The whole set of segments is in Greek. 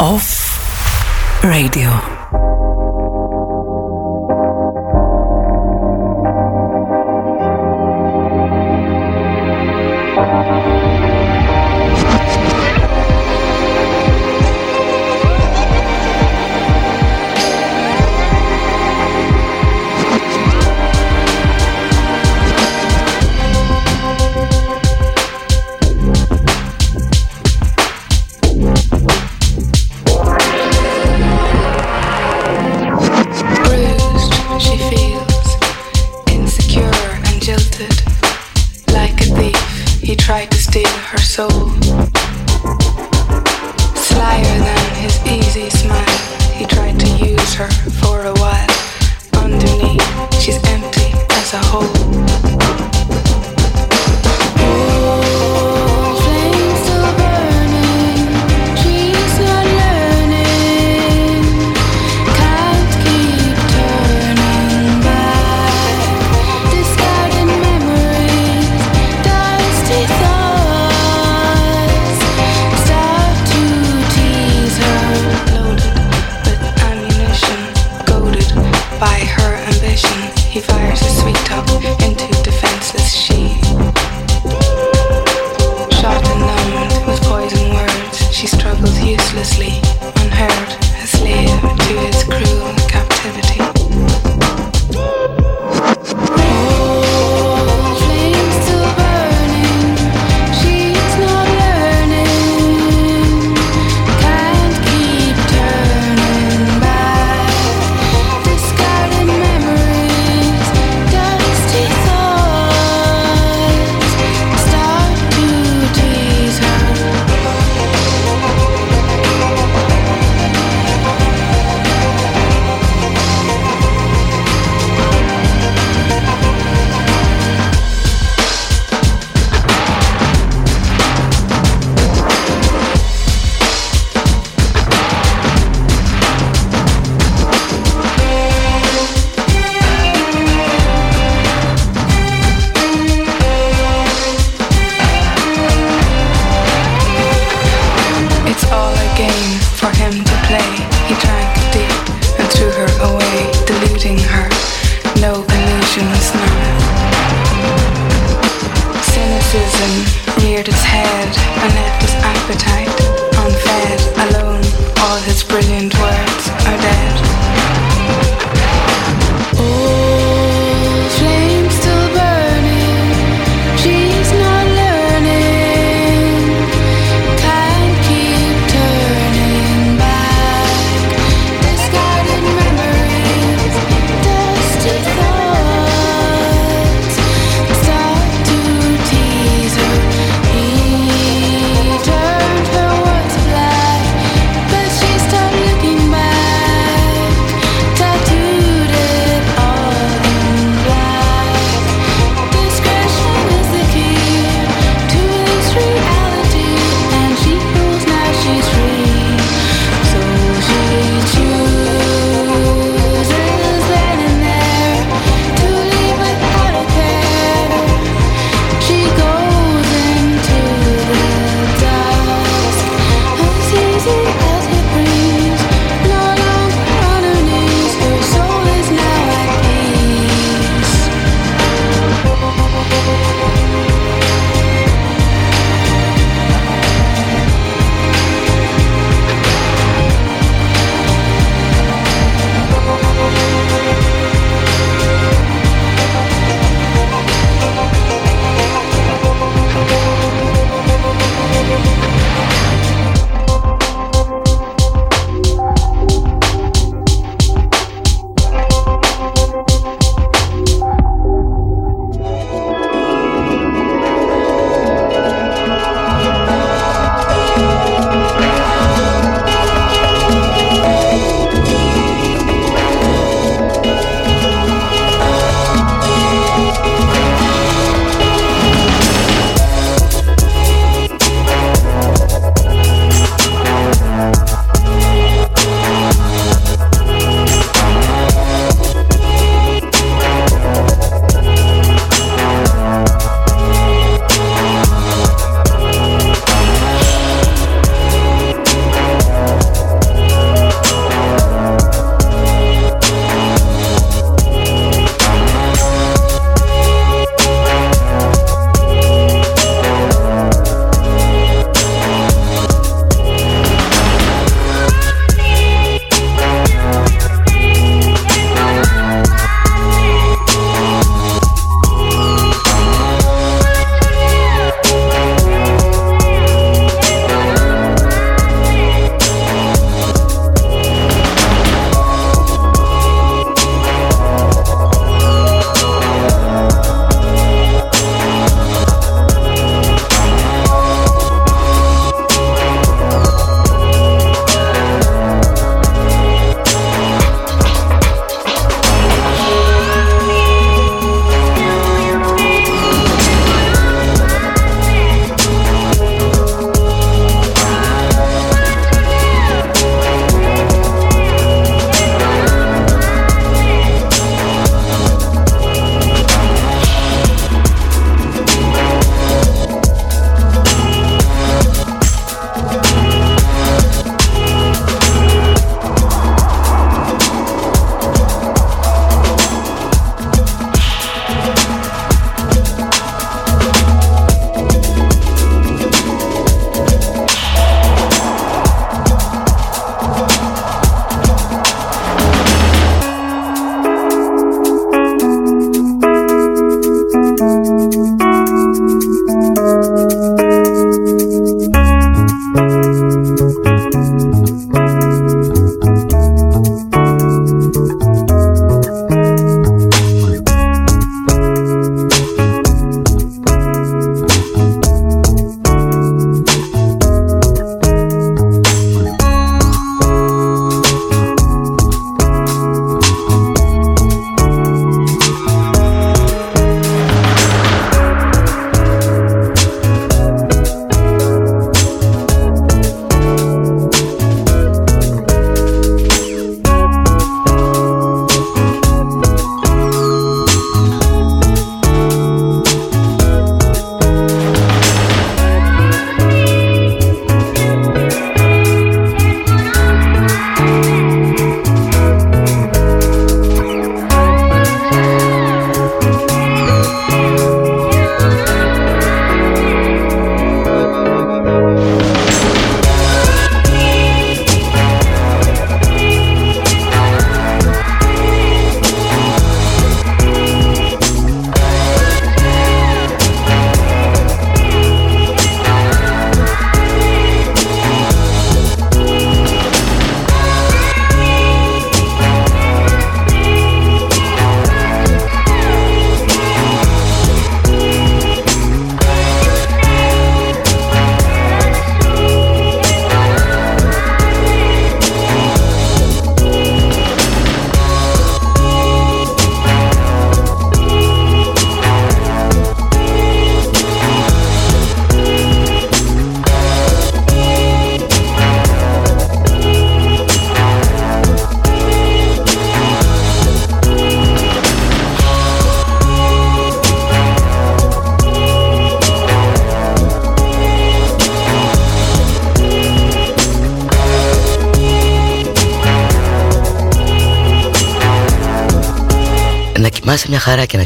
Off Radio.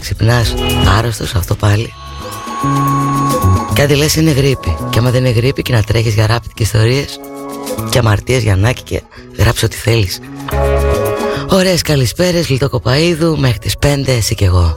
Ξυπνάς Άρρωστος αυτό πάλι. Κάτι λες είναι γρήπη Και άμα δεν είναι γρήπη και να τρέχεις για ράπτη και ιστορίες Και αμαρτίες για νάκι και γράψε ό,τι θέλεις. Ωραίες καλησπέρες Λιτοκοπαίδου Μέχρι τις 5 εσύ και εγώ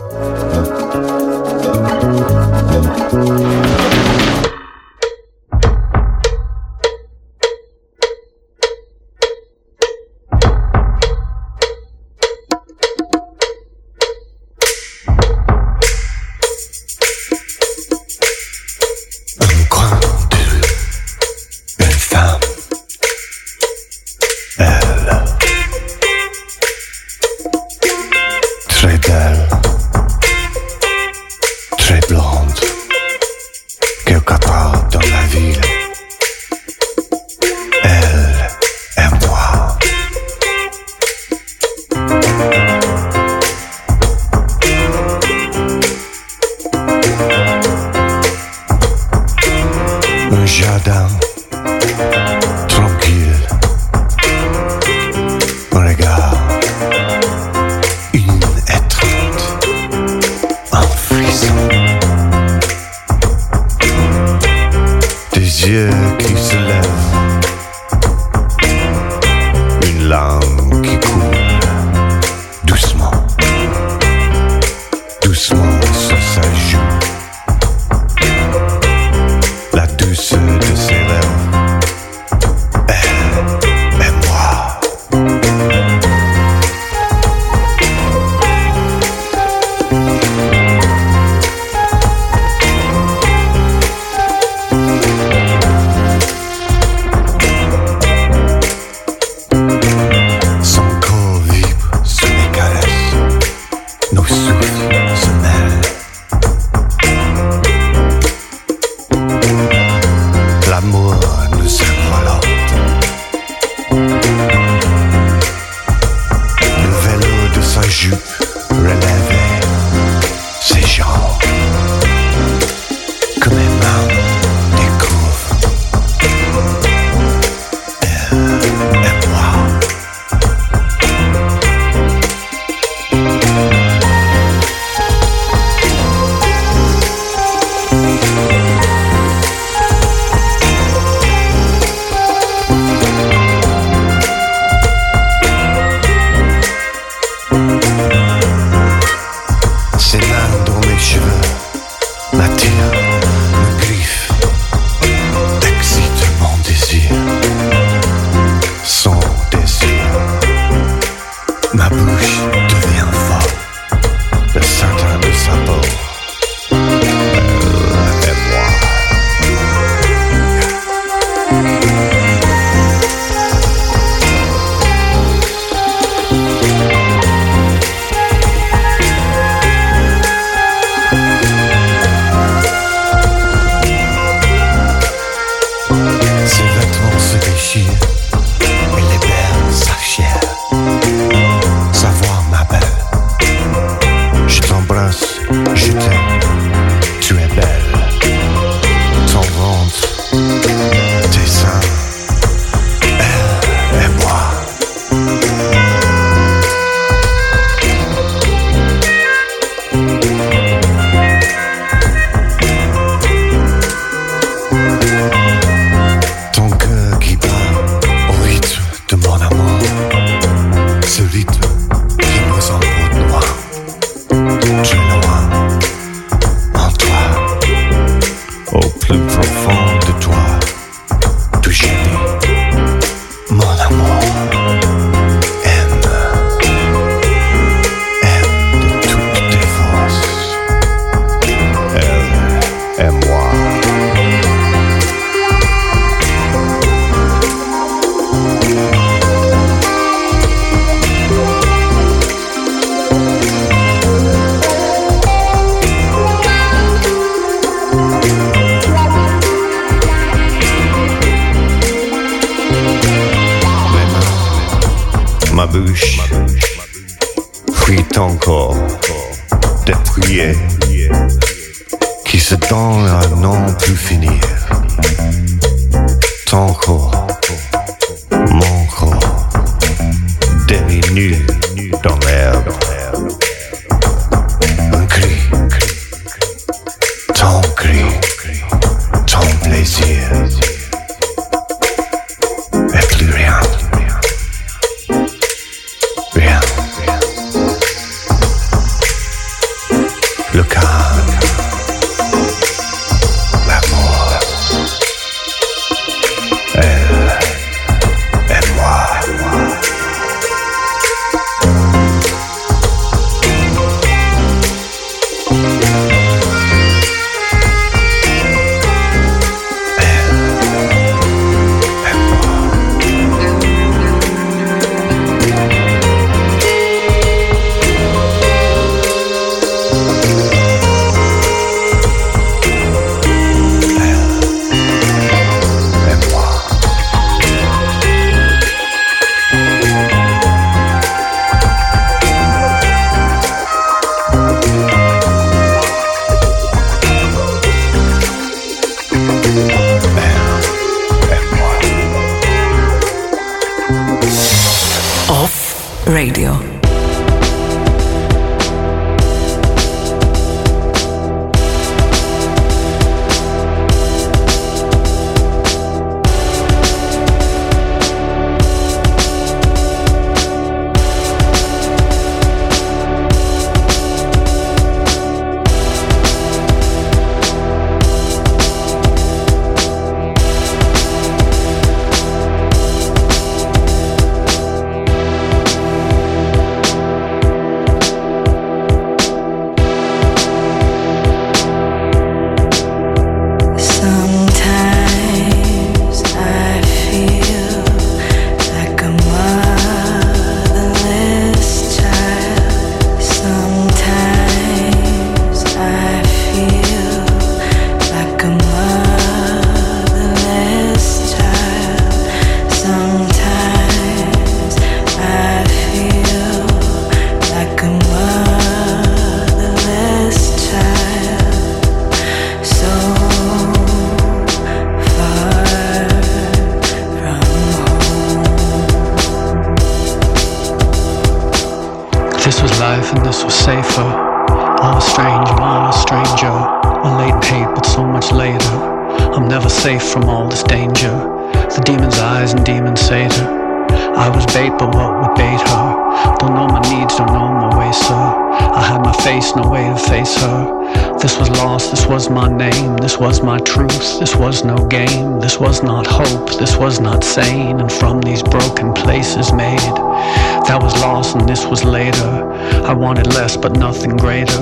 wanted less but nothing greater.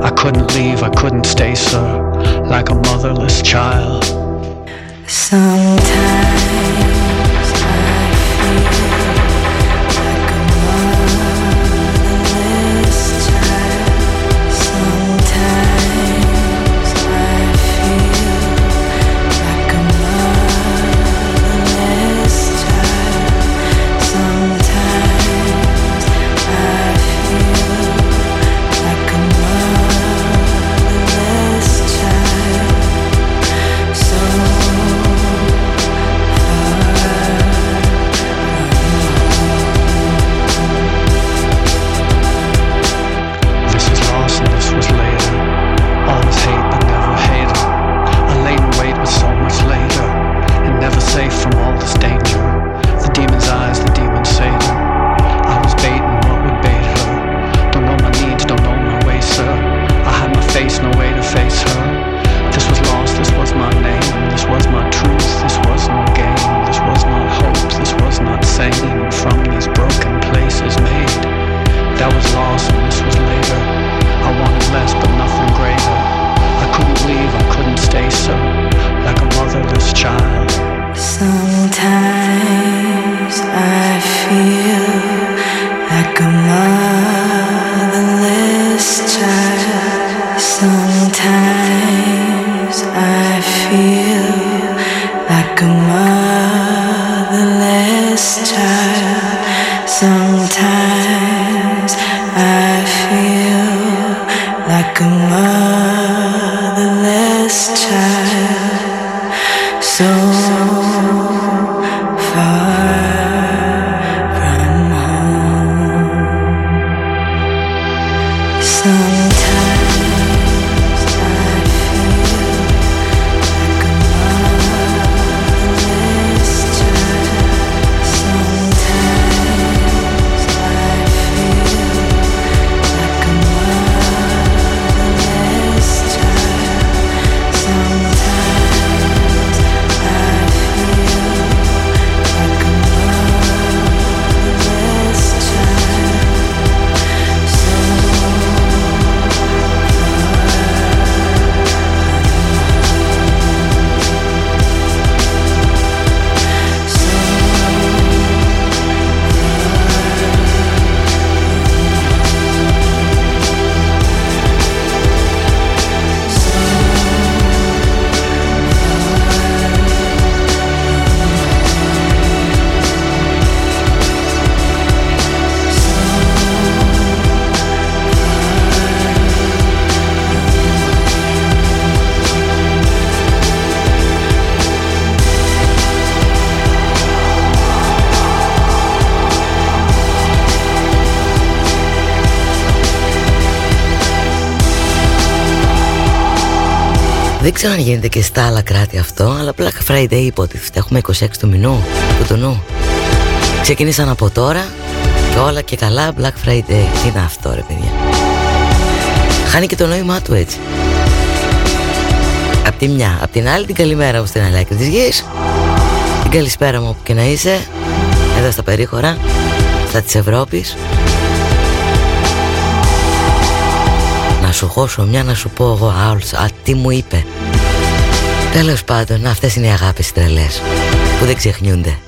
I couldn't leave, I couldn't stay, sir, like a motherless child. Sometimes. Γίνεται και στα άλλα κράτη αυτό, αλλά Black Friday υποτίθεται. Έχουμε 26 του μηνού, του του νου. Ξεκίνησαν από τώρα και όλα και καλά Black Friday. Τι είναι αυτό ρε παιδιά; Χάνει και το νόημά του έτσι. Απ' τη μια, απ' την άλλη την καλημέρα μου στην Αλέκη της Γης Την καλησπέρα μου όπου και να είσαι Εδώ στα περίχωρα Στα της Ευρώπης Να σου χώσω μια να σου πω εγώ Α, τι μου είπε Τέλος πάντων, αυτές είναι οι αγάπες τρελές Που δεν ξεχνιούνται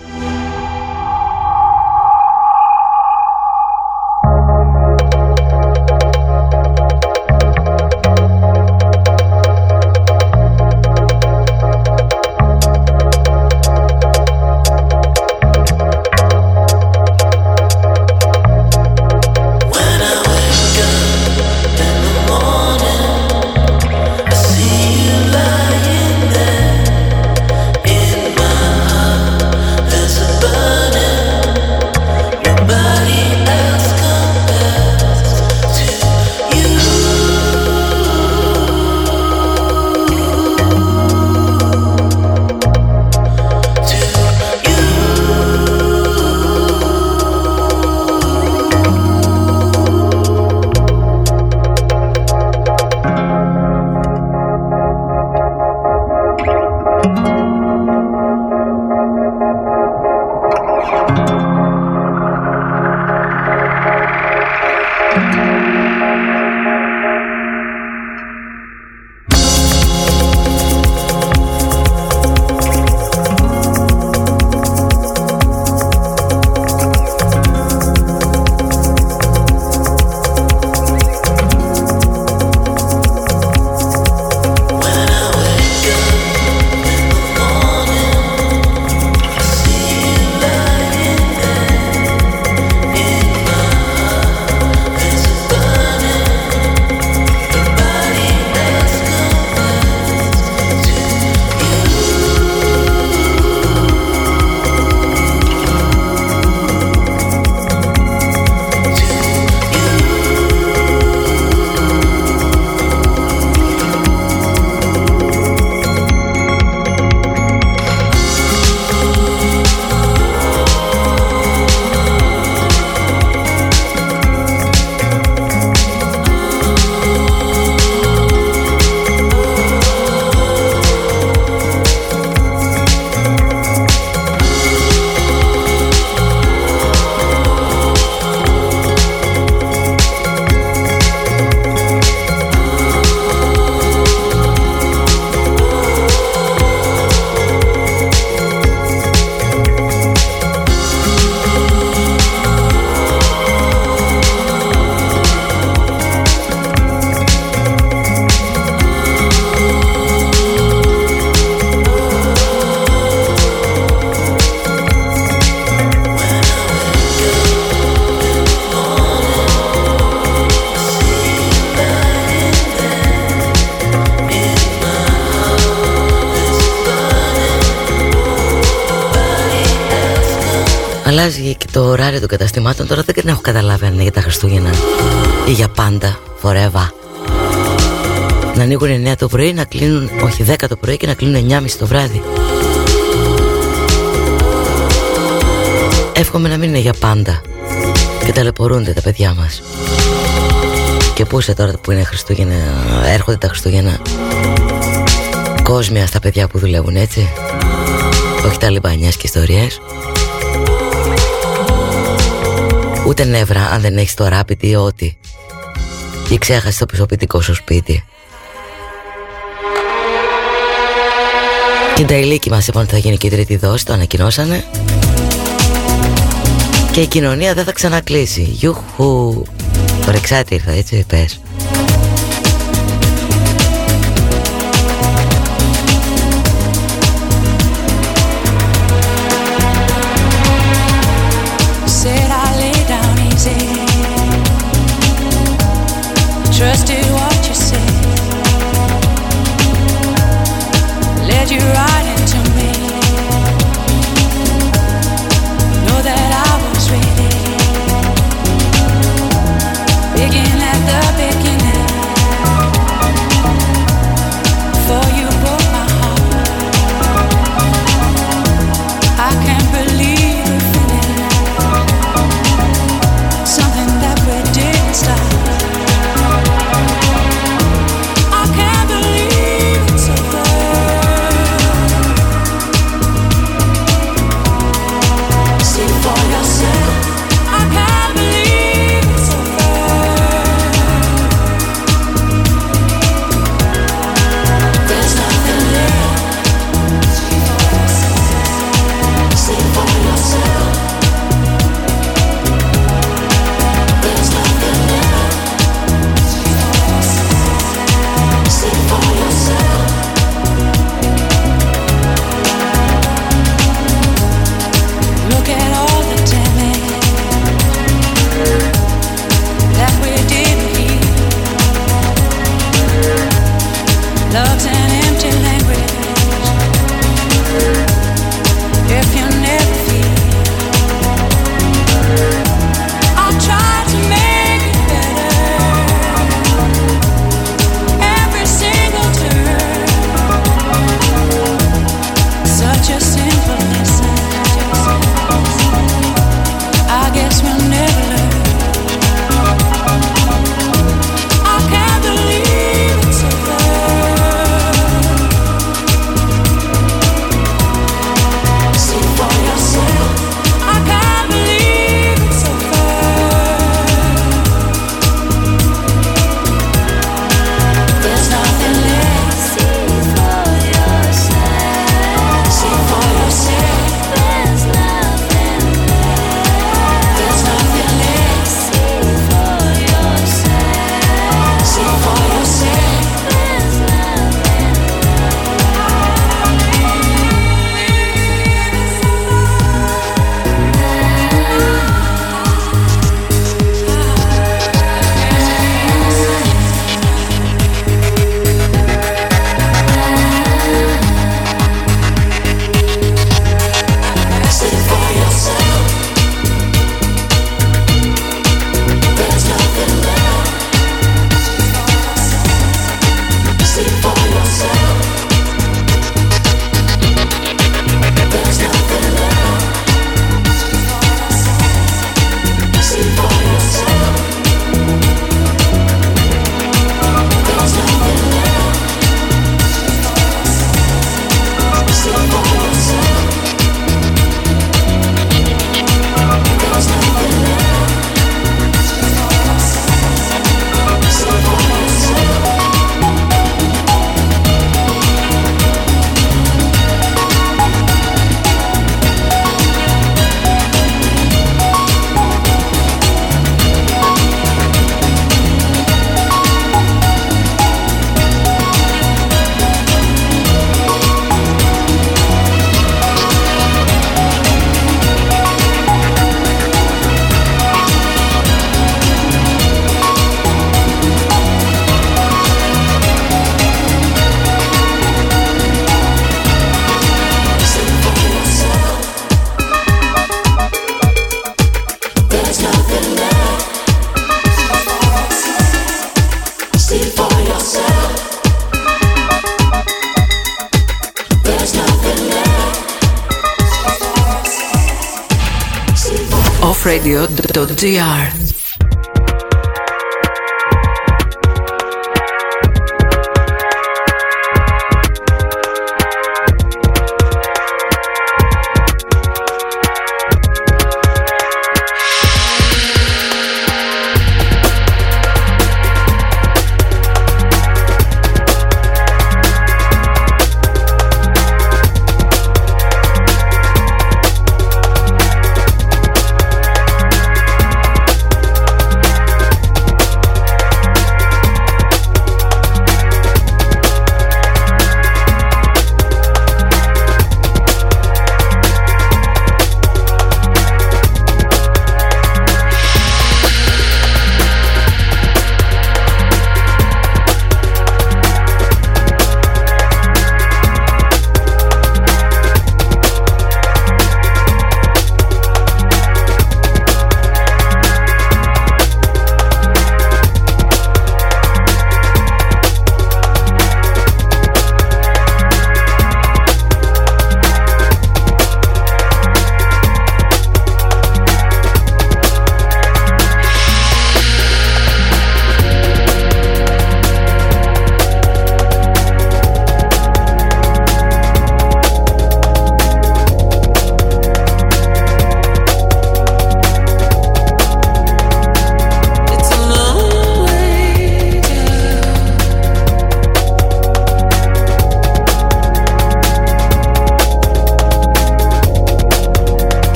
ωράριο των καταστημάτων. Τώρα δεν έχω καταλάβει αν είναι για τα Χριστούγεννα Ή για πάντα, forever. Να ανοίγουν 9 το πρωί, να κλείνουν Όχι 10 το πρωί και να κλείνουν 9.30 το βράδυ. Εύχομαι να μην είναι για πάντα. Και ταλαιπωρούνται τα παιδιά μας. Και πού είσαι τώρα που είναι Χριστούγεννα Έρχονται τα Χριστούγεννα. Κόσμια στα παιδιά που δουλεύουν έτσι. Όχι τα λιμπανιές και ιστορίες Ούτε νεύρα αν δεν έχεις το ράπιτι ή ό,τι. Ή ξέχασες το πιστοποιητικό σου σπίτι. Την Ταϊλίκη μας είπαν ότι θα γίνει και η τρίτη δόση Το ανακοινώσανε. Και η κοινωνία δεν θα ξανακλείσει. Γιουχου Το ρεξάτι ήρθα έτσι πες FDR.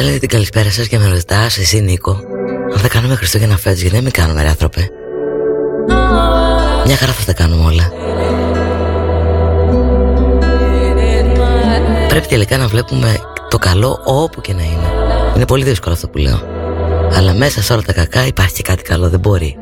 Στέλνετε την καλησπέρα σας και με ρωτάς εσύ Νίκο αν θα κάνουμε Χριστούγεννα φέτος γιατί δεν με κάνουμε ρε άνθρωπε; Μια χαρά θα τα κάνουμε όλα. Πρέπει τελικά να βλέπουμε το καλό όπου και να είναι. Είναι πολύ δύσκολο αυτό που λέω. Αλλά μέσα σε όλα τα κακά υπάρχει και κάτι καλό, δεν μπορεί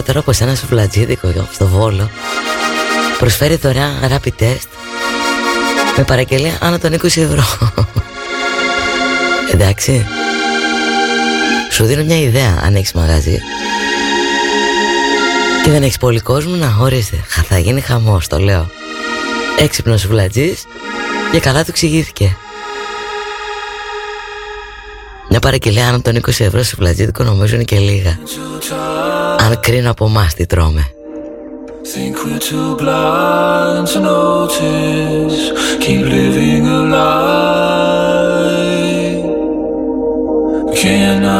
Βλέπω τώρα πως ένα σουβλατζίδικο στο Βόλο. Προσφέρει δωρεάν rapid test. Με παραγγελία άνω των 20 ευρώ. Εντάξει. Σου δίνω μια ιδέα αν έχεις μαγαζί. Και δεν έχεις πολύ κόσμο να χώρισε Θα γίνει χαμός το λέω. Έξυπνος σουβλατζής Και καλά του εξηγήθηκε. Μια παραγγελία άνω των 20 ευρώ σε φλατζίδικο νομίζω είναι και λίγα. Αν κρίνω από εμάς τι τρώμε. Think we're too blind to notice Keep living a lie Can I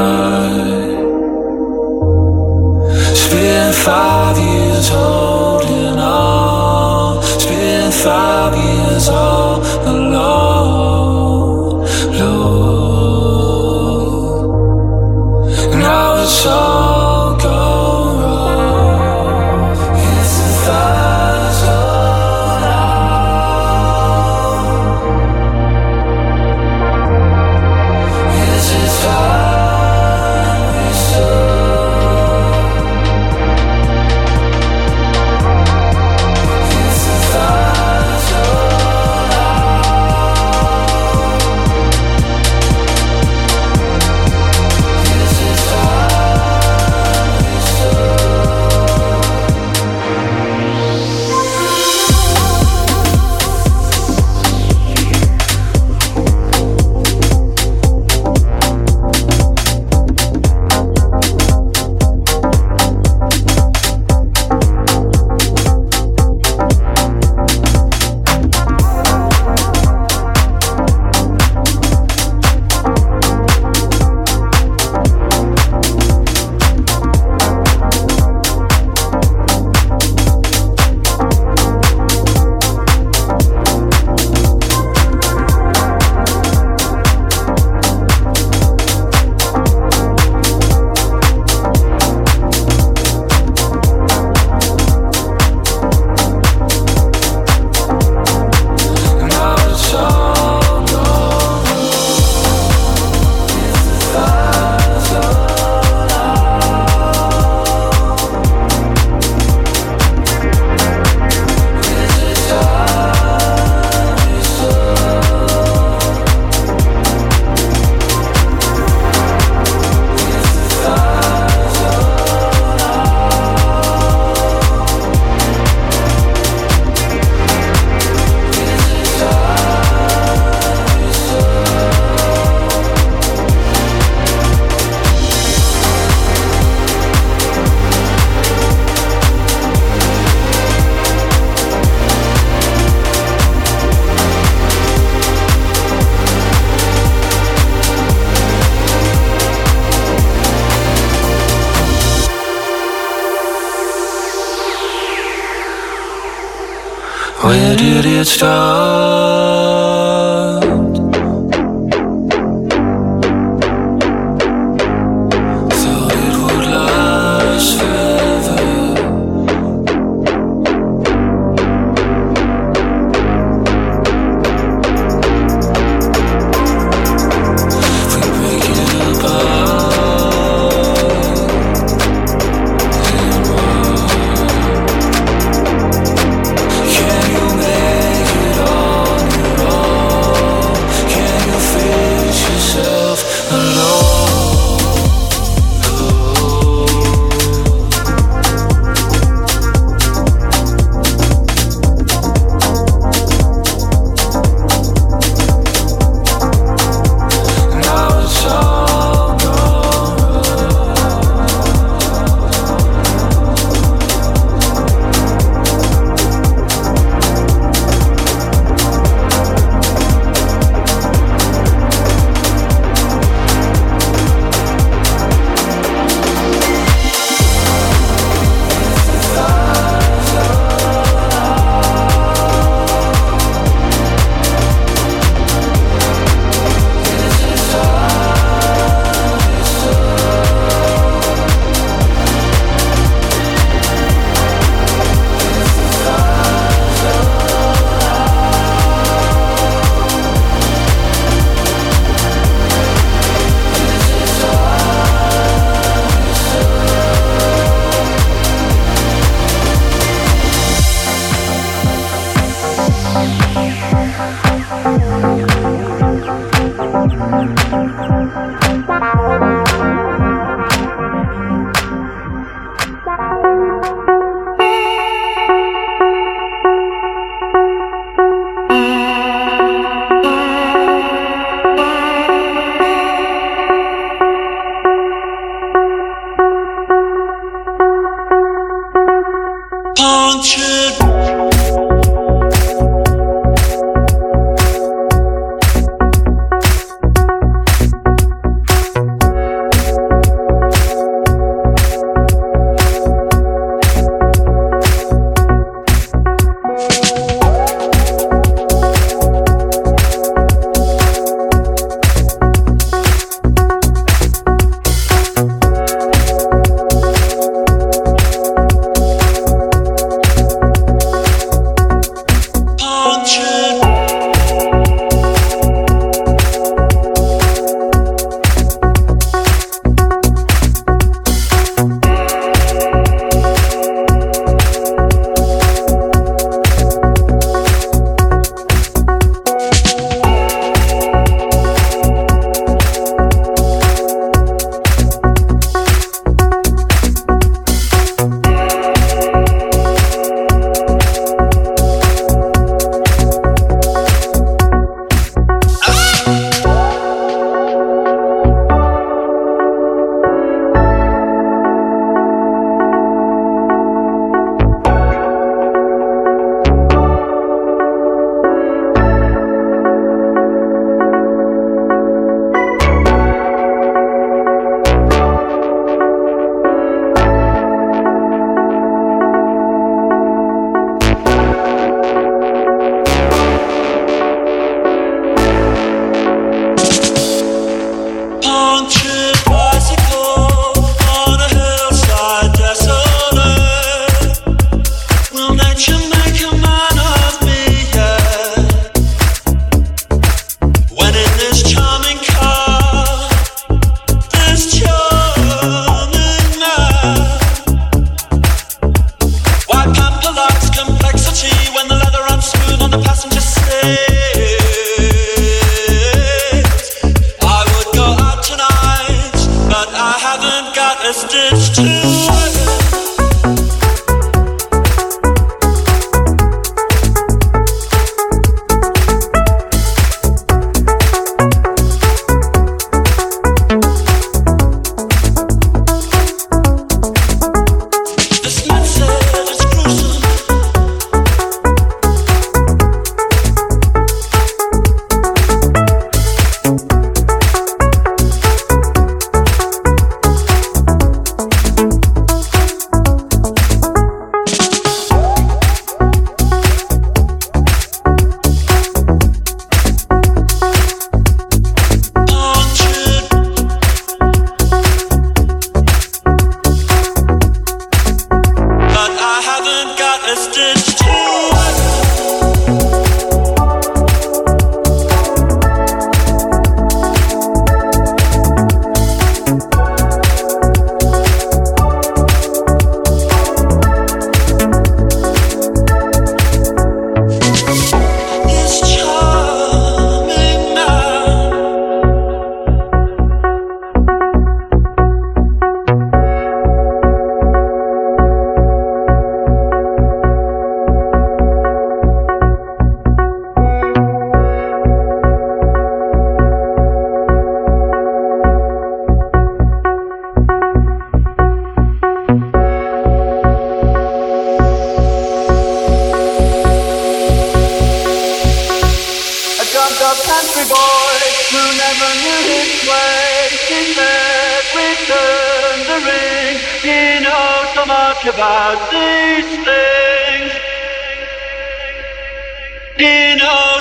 Spend five years holding on Spend five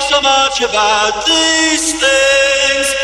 so much about these things.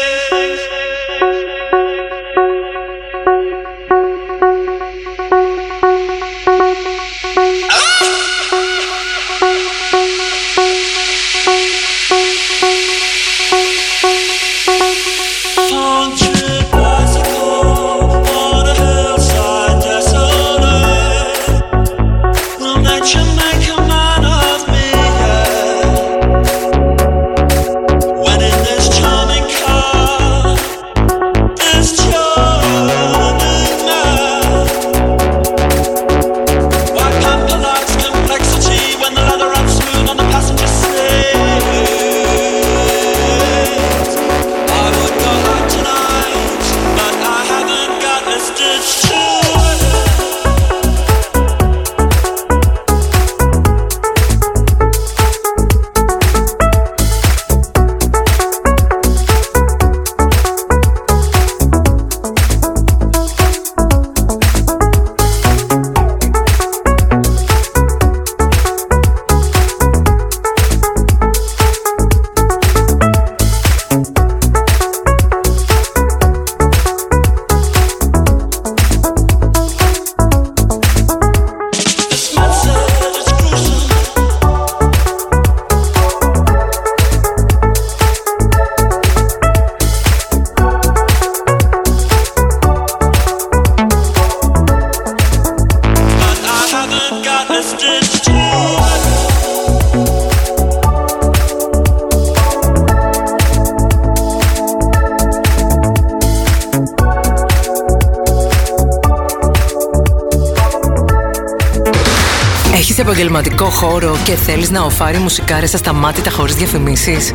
Θέλεις να οφάρει μουσικάρες ασταμάτητα χωρίς διαφημίσεις;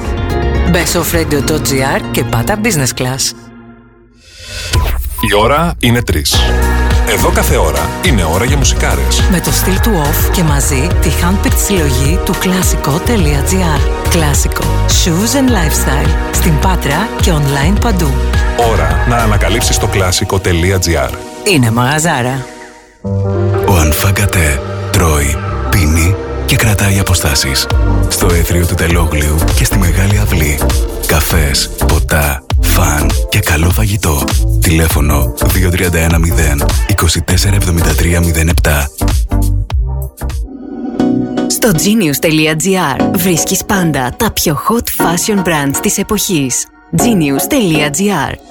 Μπες στο offradio.gr και πάτα business class. Η ώρα είναι 3. Εδώ κάθε ώρα είναι ώρα για μουσικάρες. Με το στυλ του off και μαζί τη handpicked συλλογή του κλασικό.gr. Κλασικό. Shoes and lifestyle. Στην Πάτρα και online παντού. Ώρα να ανακαλύψεις το κλασικό.gr. Είναι μαγαζάρα. Ο Ανφαγκατέ τρώει, πίνει και κρατάει αποστάσεις. Στο έθριο του Τελόγλιου και στη Μεγάλη Αυλή. Καφές, ποτά, φαν και καλό φαγητό. Τηλέφωνο 2310 247307. Στο genius.gr βρίσκεις πάντα τα πιο hot fashion brands της εποχής. genius.gr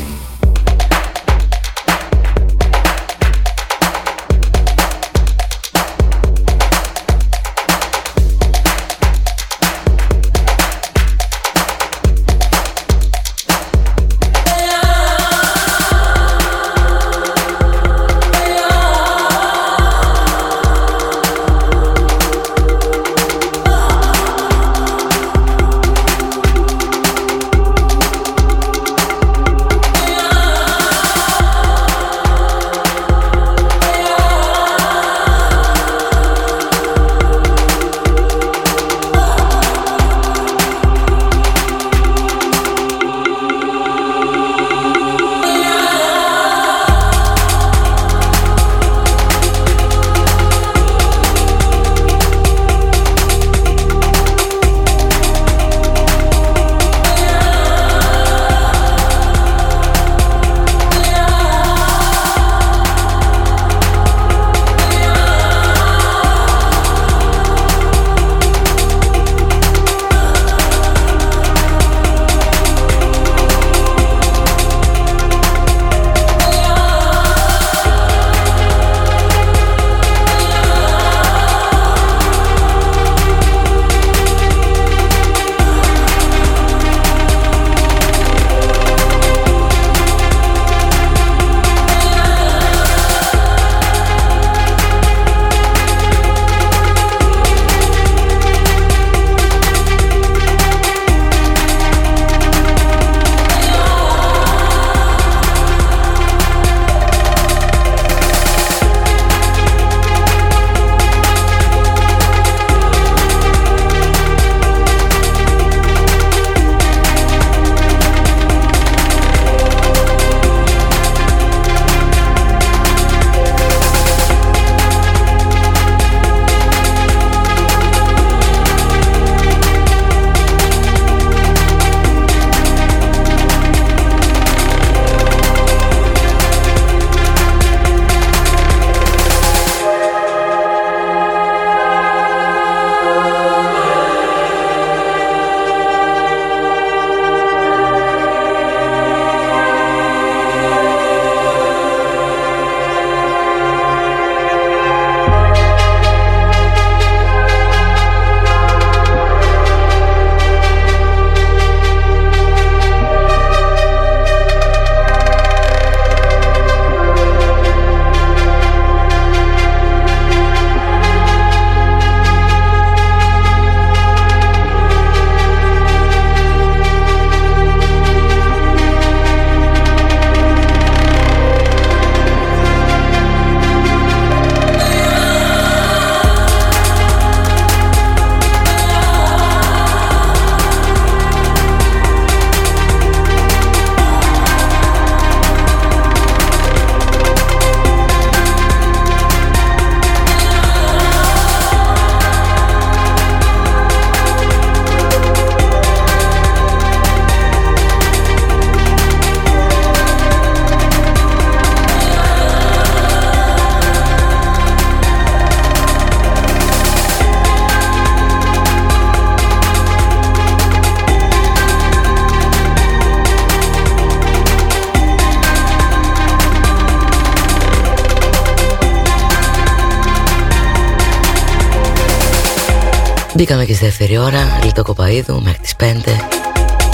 Μπήκαμε και στη δεύτερη ώρα, Λιτό Κοπαίδου μέχρι τις 5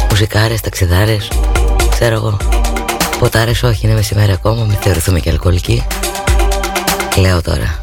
Μουσικάρες, ταξιδάρες, ξέρω εγώ. Ποτάρες όχι, είναι μεσημέρι ακόμα, μην θεωρηθούμε και αλκοολικοί. Λέω τώρα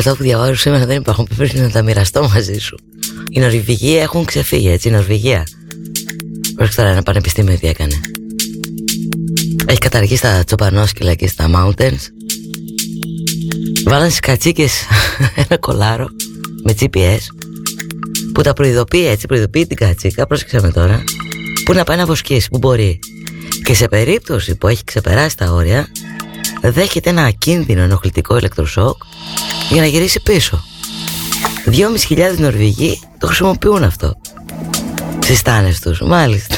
αυτά που διαβάζω σήμερα δεν υπάρχουν. Πρέπει να τα μοιραστώ μαζί σου. Οι Νορβηγοί έχουν ξεφύγει, έτσι. Η Νορβηγία. Πρόσεχε τώρα ένα πανεπιστήμιο τι έκανε. Έχει καταργήσει τα τσοπανόσκυλα και στα mountains. Βάλανε στις κατσίκες ένα κολάρο με GPS που τα προειδοποιεί έτσι, προειδοποιεί την κατσίκα, πρόσεξε με τώρα, που να πάει να βοσκήσει, που μπορεί. Και σε περίπτωση που έχει ξεπεράσει τα όρια, δέχεται ένα ακίνδυνο ενοχλητικό ηλεκτροσόκ για να γυρίσει πίσω. 2.500 Νορβηγοί το χρησιμοποιούν αυτό. Στις στάνε τους, μάλιστα.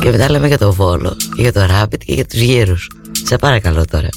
και μετά λέμε για το Βόλο και για το Rabbit και για τους γύρους. Σε παρακαλώ τώρα.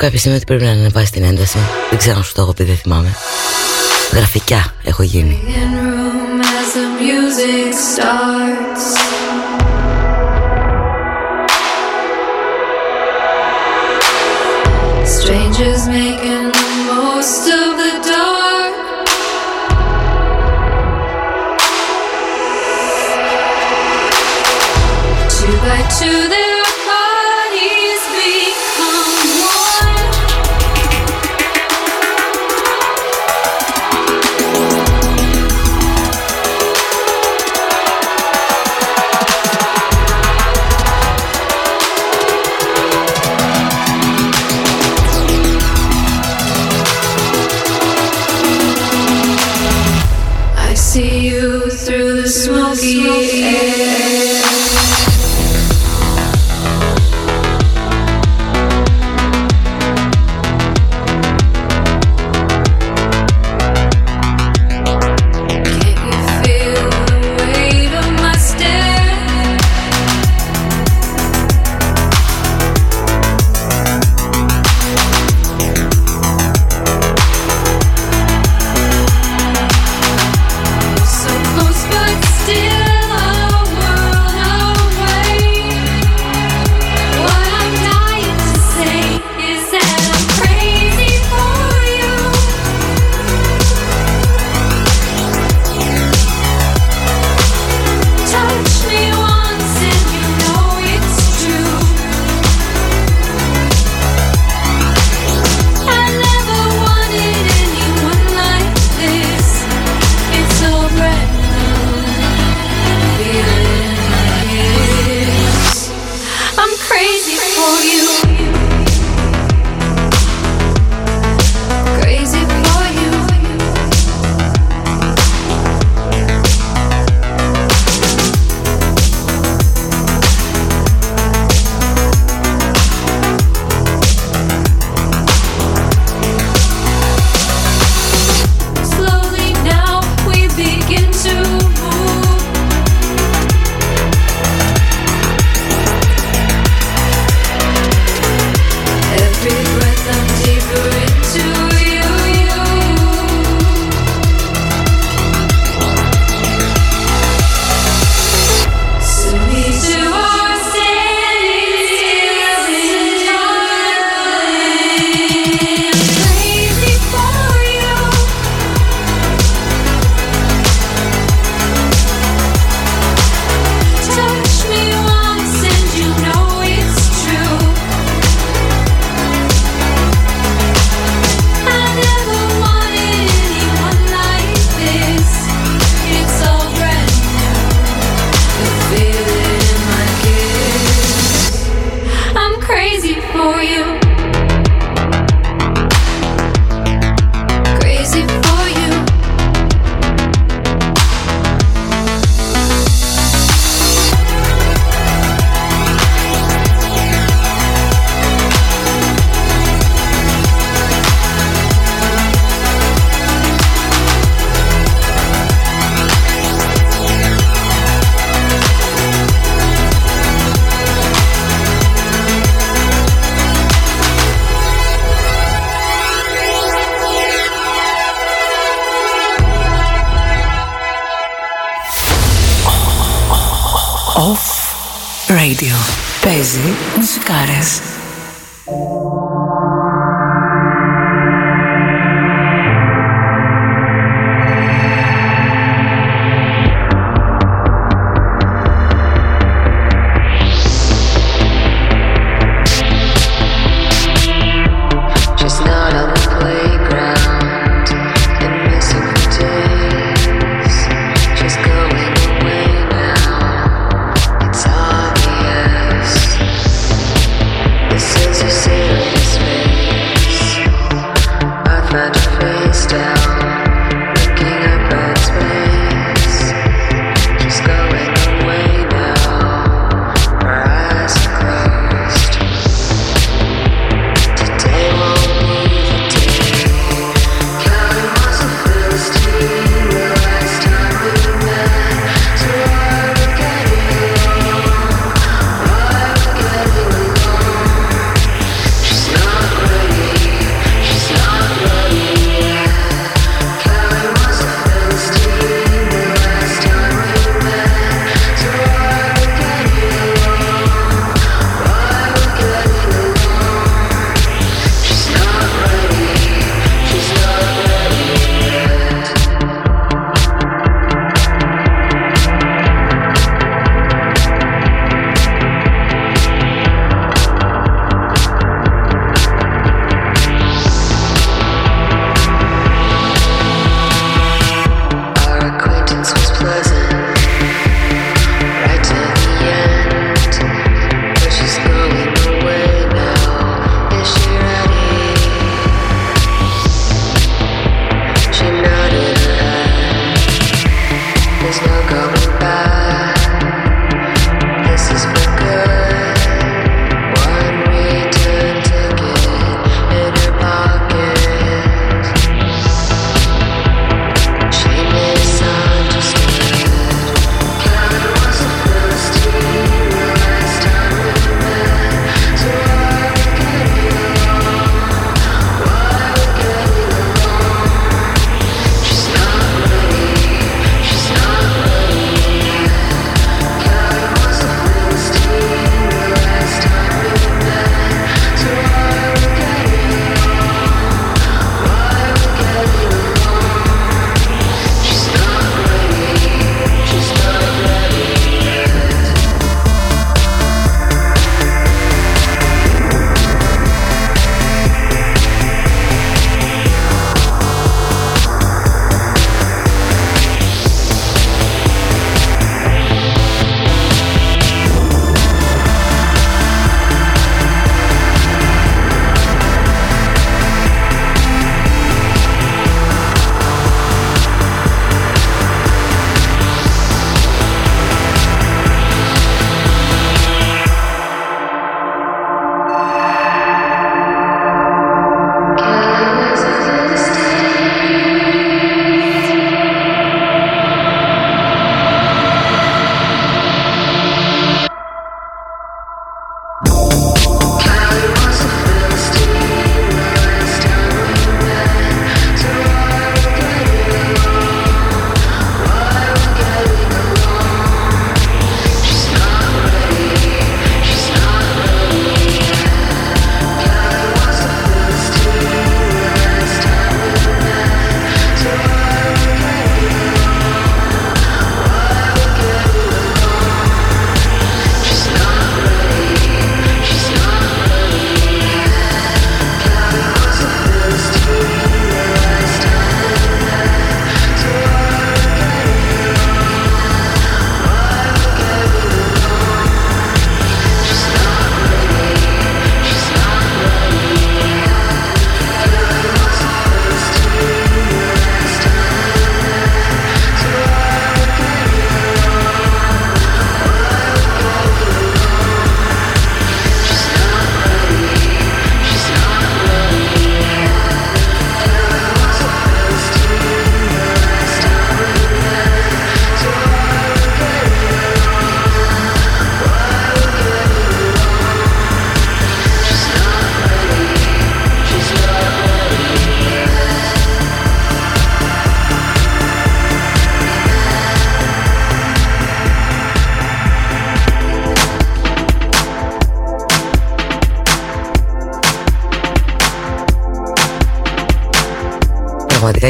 Κάποια στιγμή ότι πρέπει να ανεβάσει την ένταση. Δεν ξέρω αν σου το έχω πει, δεν θυμάμαι. Γραφικιά έχω γίνει. down.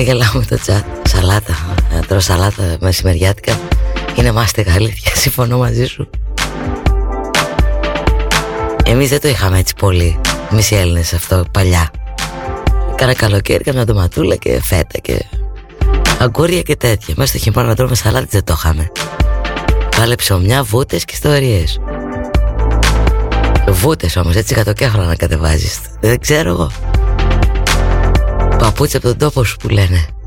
Γελάω με το chat. Σαλάτα. Να τρώω σαλάτα μεσημεριάτικα. Είναι μάστιγα αλήθεια. Συμφωνώ μαζί σου. Εμείς δεν το είχαμε έτσι πολύ. Εμείς οι Έλληνες αυτό παλιά. Κάνα καλοκαίρι, κάνα ντοματούλα και φέτα και αγκούρια και τέτοια. Μέσα στο χειμώνα να τρώμε σαλάτα δεν το είχαμε. Βάλε ψωμιά, βούτες και ιστορίες. Βούτες όμως, έτσι κατοκέφαλα να κατεβάζεις. Δεν ξέρω εγώ. Παπούτσι από τον τόπο σου που λένε.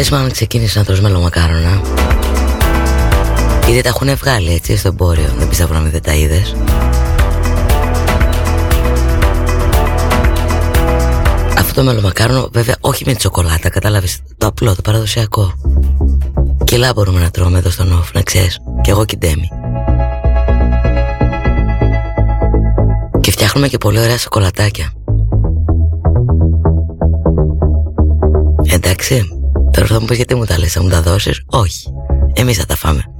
Πες μου αν ξεκίνησε να τρως μελομακάρονα. Ήδη τα έχουν βγάλει έτσι στο εμπόριο. Δεν πιστεύω να μην δεν τα είδες. Αυτό το μελομακάρονο βέβαια όχι με τσοκολάτα Κατάλαβες το απλό, το παραδοσιακό. Κιλά μπορούμε να τρώμε εδώ στον όφ, να ξέρεις. Κι εγώ κιντέμι Και φτιάχνουμε και πολύ ωραία σοκολατάκια. Εντάξει, τώρα θα μου πεις γιατί μου τα λες, θα μου τα δώσεις; Όχι, εμείς θα τα φάμε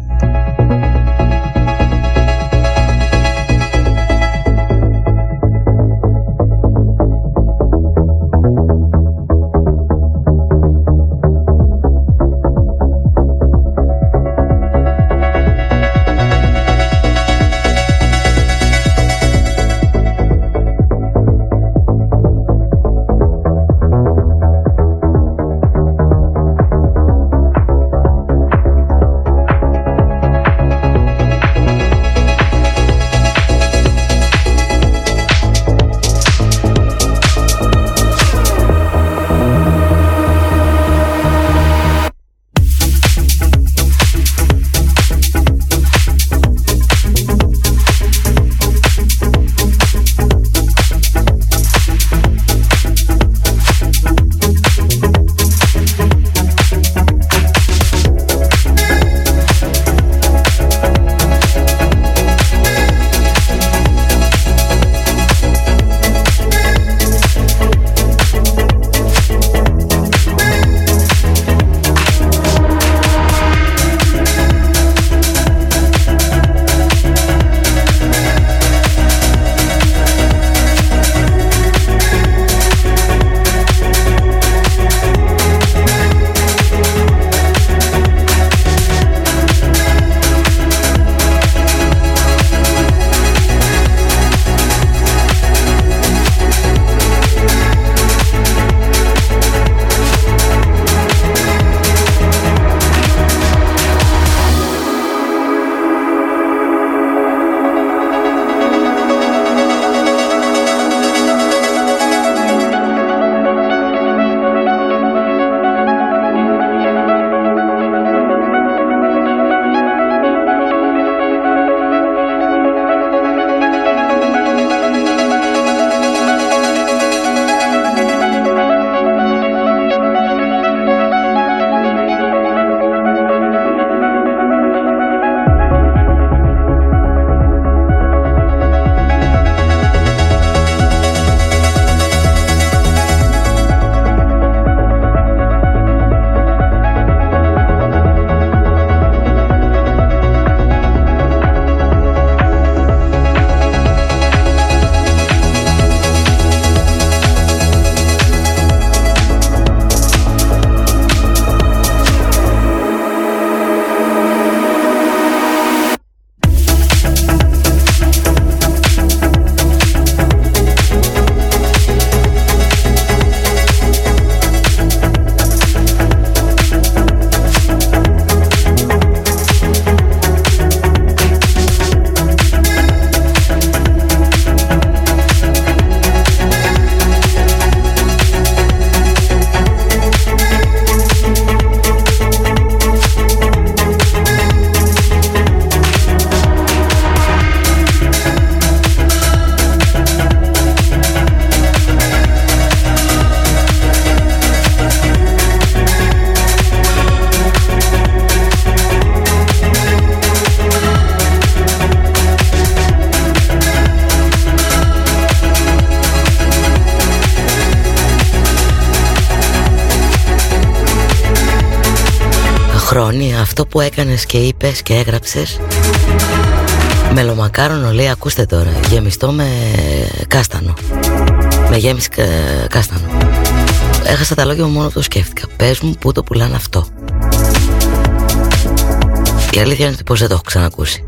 είπες και έγραψες. Μελομακάρονο λέει ακούστε τώρα. Γεμιστό με κάστανο. Με γέμιση κάστανο. Έχασα τα λόγια μου μόνο το σκέφτηκα. Πες μου πού το πουλάνε αυτό. Η αλήθεια είναι ότι πως δεν το έχω ξανακούσει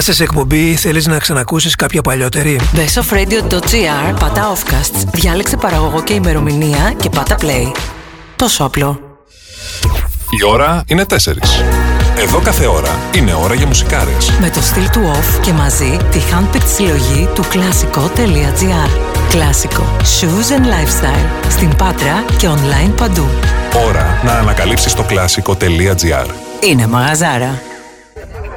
Έχασες εκπομπή ή θέλεις να ξανακούσεις κάποια παλιότερη; Μπε στο radio.gr, πατά offcasts, διάλεξε παραγωγό και ημερομηνία και πάτα play. Τόσο απλό. Η ώρα είναι 4. Εδώ κάθε ώρα είναι ώρα για μουσικάρες. Με το στυλ του off και μαζί τη handpicked συλλογή του κλασικό.gr. Κλασικό. Shoes and lifestyle. Στην Πάτρα και online παντού. Ώρα να ανακαλύψεις το κλασικό.gr. Είναι μαγαζάρα.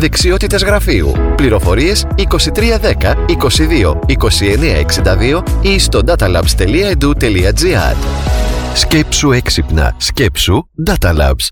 δεξιότητες γραφείου. Πληροφορίες 2310 22 2962 ή στο datalabs.edu.gr Σκέψου έξυπνα. Σκέψου Data Labs.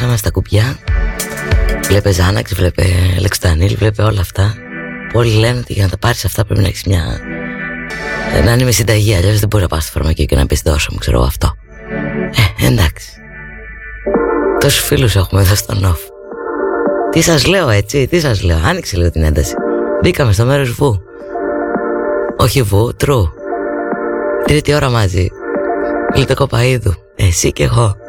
Μελομακάρονα το γυρίσαμε στα κουπιά. Βλέπε Ζάναξ, βλέπε Λεξτανίλ, βλέπε όλα αυτά. Όλοι λένε ότι για να τα πάρεις αυτά πρέπει να έχεις μια... Να είναι με συνταγή, αλλιώς δεν μπορεί να πας στο φαρμακείο και να πεις δώσω μου, ξέρω αυτό Ε, εντάξει. Τόσους φίλους έχουμε εδώ στο νοφ Τι σας λέω έτσι, τι σας λέω. Άνοιξε λίγο την ένταση. Μπήκαμε στο μέρος βου. Όχι βου, τρου. Τρίτη ώρα μαζί. Γλυτοκοπαίδου Εσύ και εγώ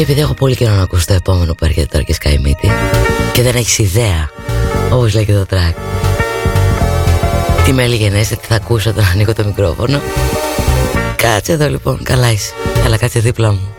επειδή έχω πολύ καιρό να ακούσω το επόμενο που έρχεται τώρα και σκάει μύτη και δεν έχεις ιδέα, όπως λέει και το track. Τι με έλεγε τι θα ακούσω όταν ανοίγω το μικρόφωνο. Κάτσε εδώ λοιπόν, καλά είσαι. Αλλά κάτσε δίπλα μου.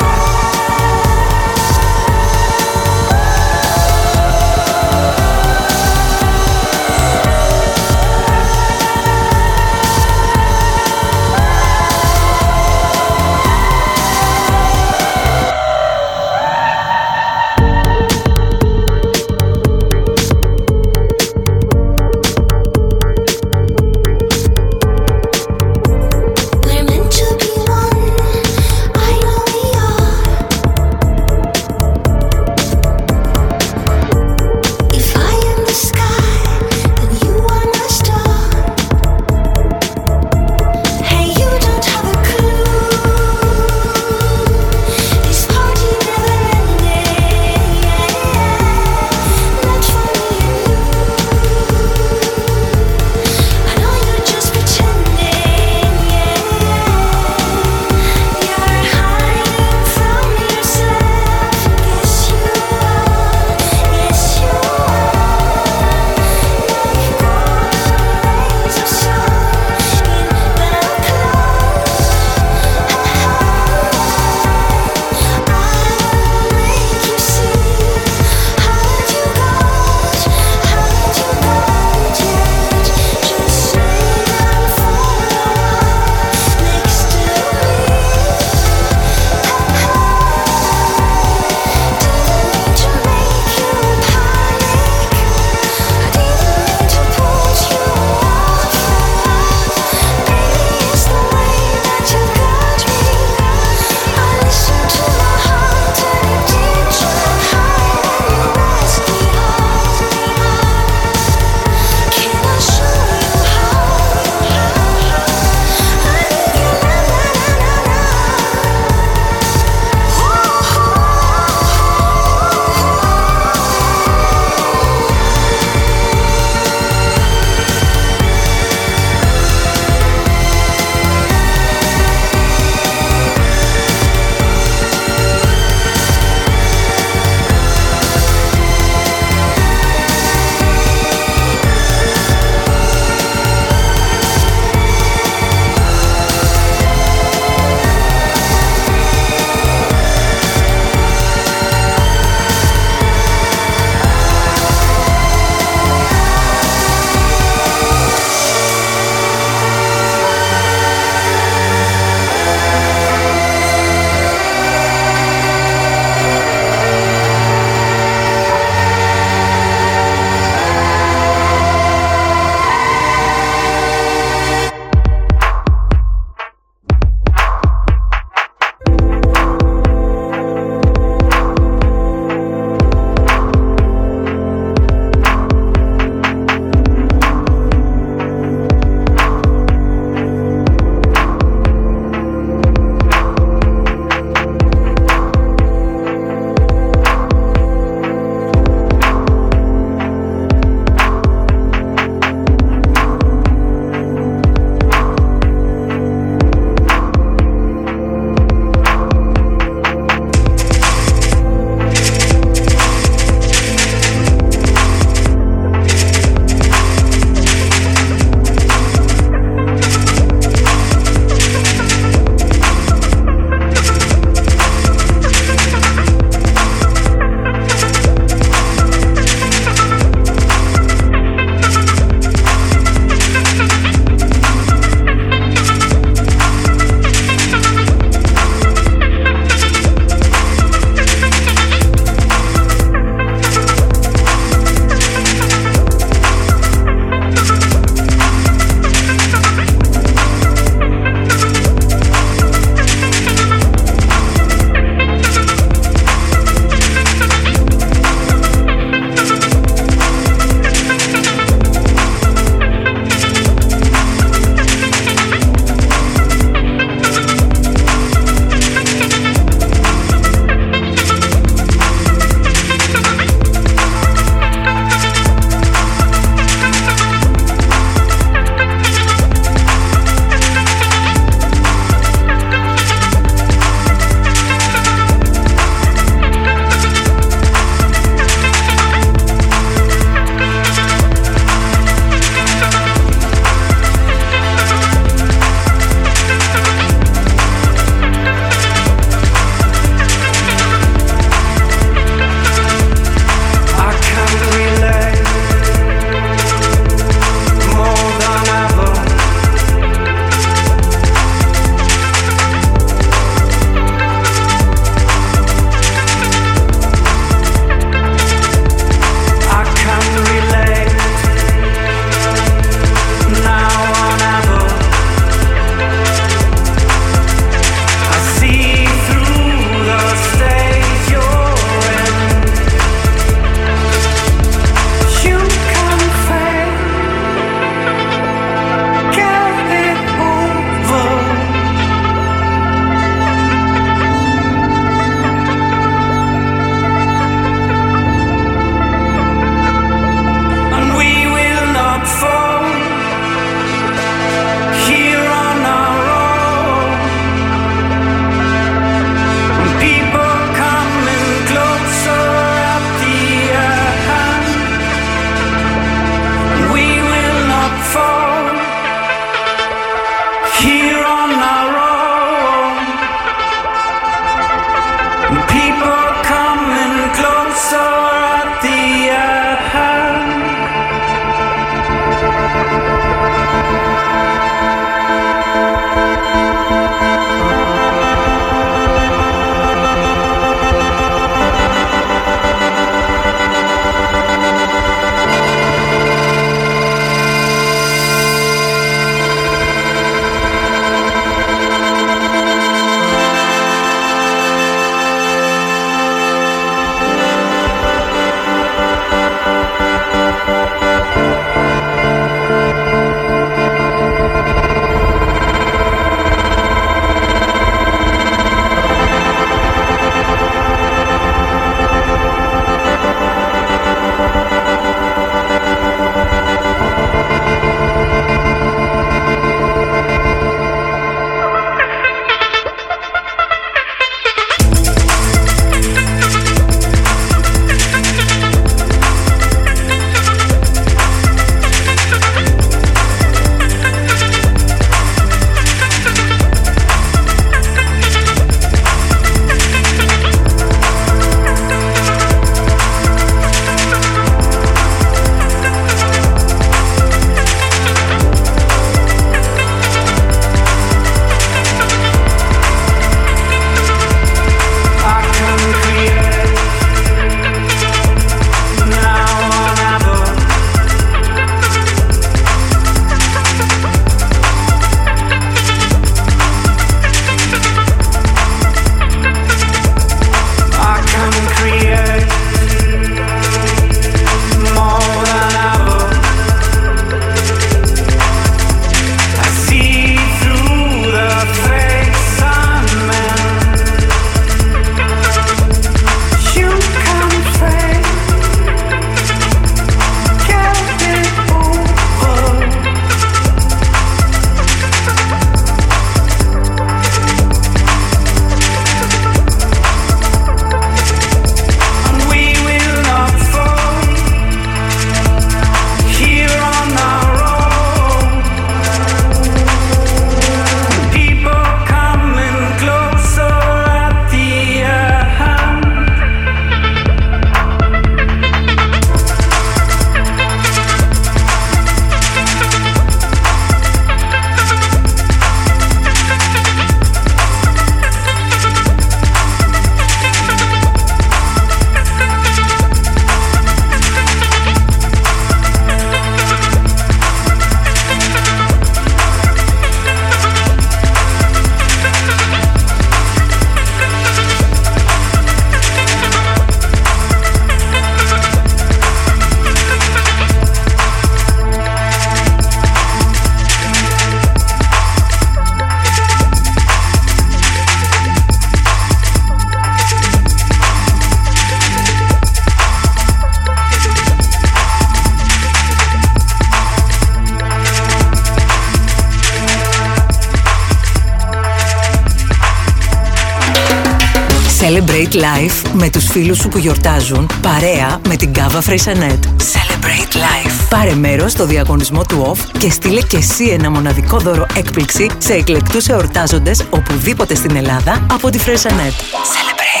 Celebrate life με τους φίλους σου που γιορτάζουν, παρέα με την Κάβα Freixenet. Celebrate life. Πάρε μέρος στο διαγωνισμό του OFF και στείλε και εσύ ένα μοναδικό δώρο έκπληξη σε εκλεκτούς εορτάζοντες οπουδήποτε στην Ελλάδα από τη Freixenet. Celebrate life.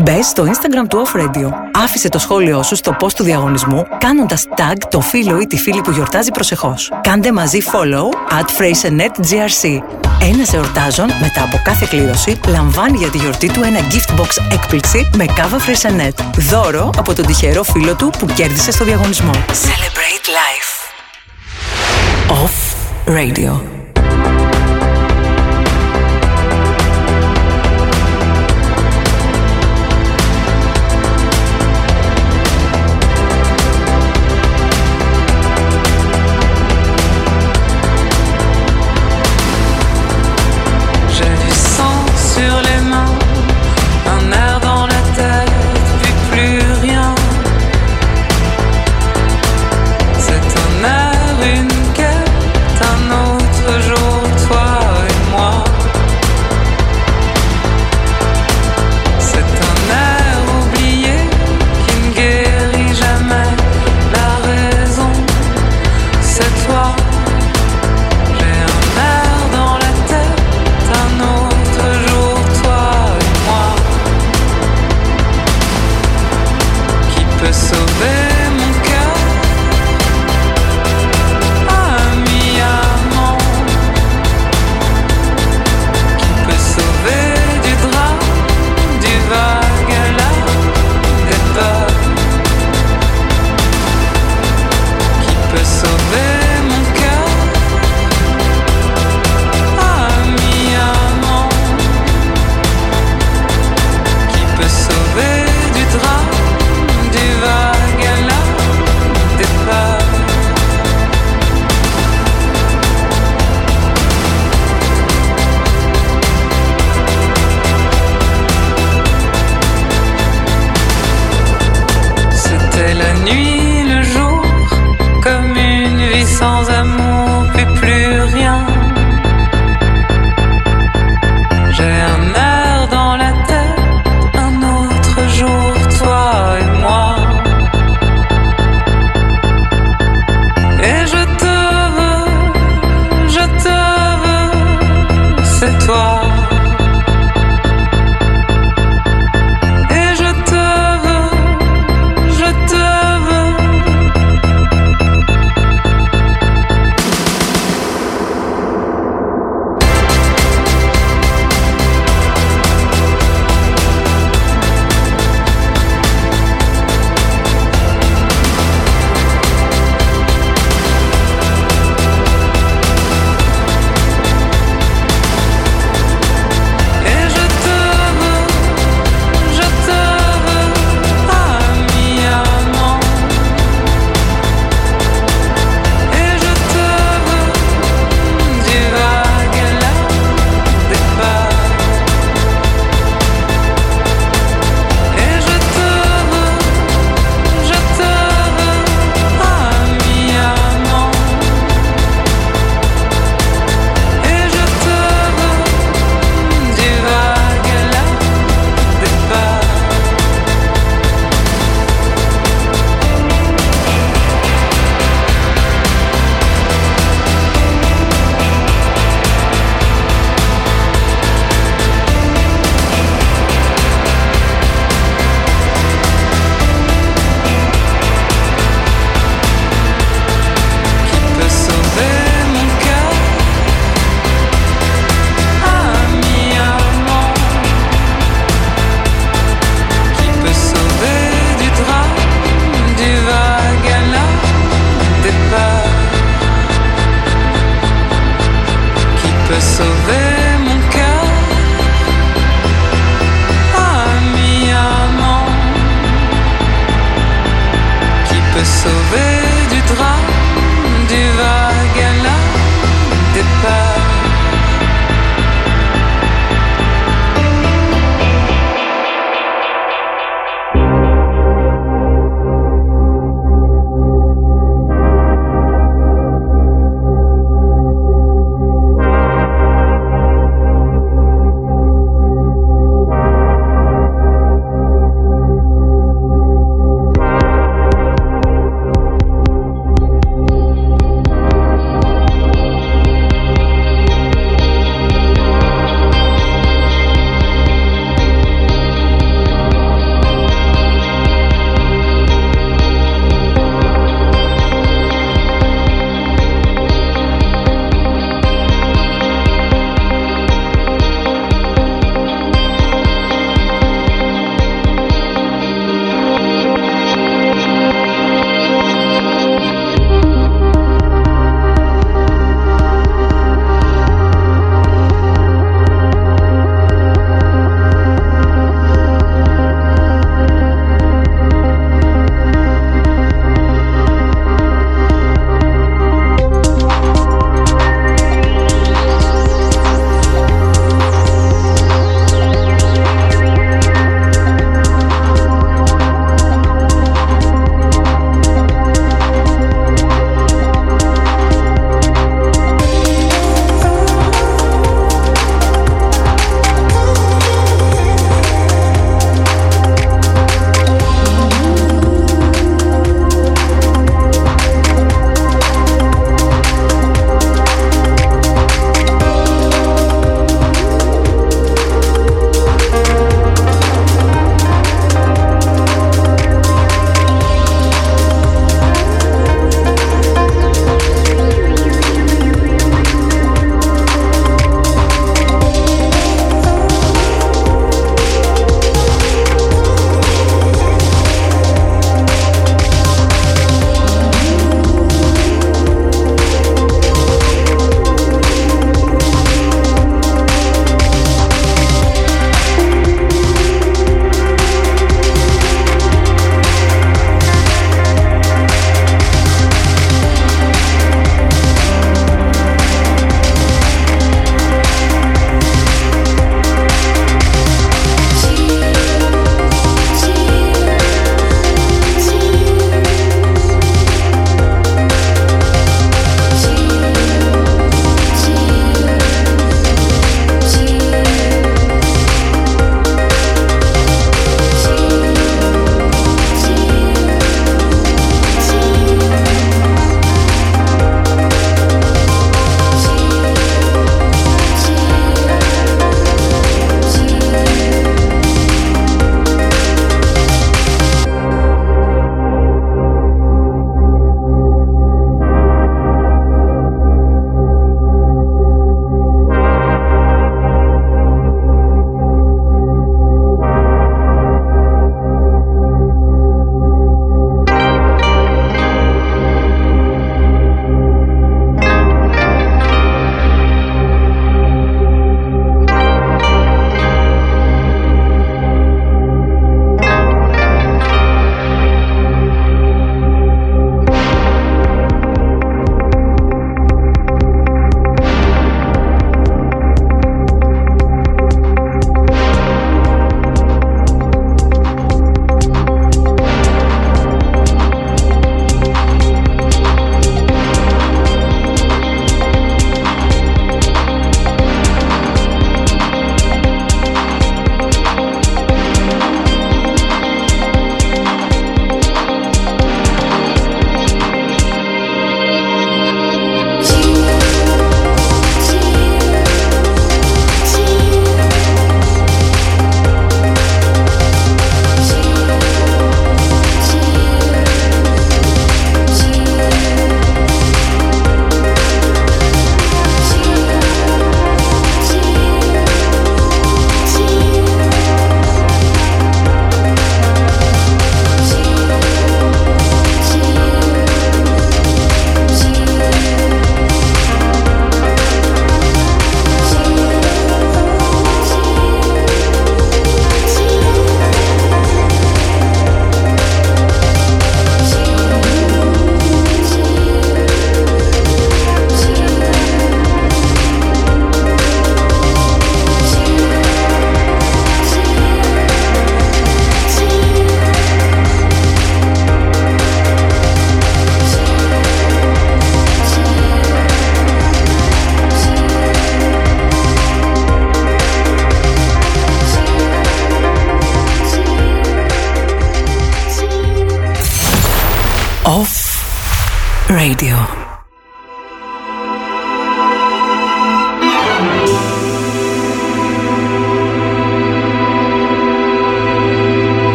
Μπες στο Instagram του Off Radio. Άφησε το σχόλιο σου στο post του διαγωνισμού κάνοντας tag το φίλο ή τη φίλη που γιορτάζει προσεχώς. Κάντε μαζί follow at GRC. Ένας εορτάζων μετά από κάθε κλήρωση λαμβάνει για τη γιορτή του ένα gift box έκπληξη με κάβα Freixenet. Δώρο από τον τυχερό φίλο του που κέρδισε στο διαγωνισμό. Celebrate life. Off Radio.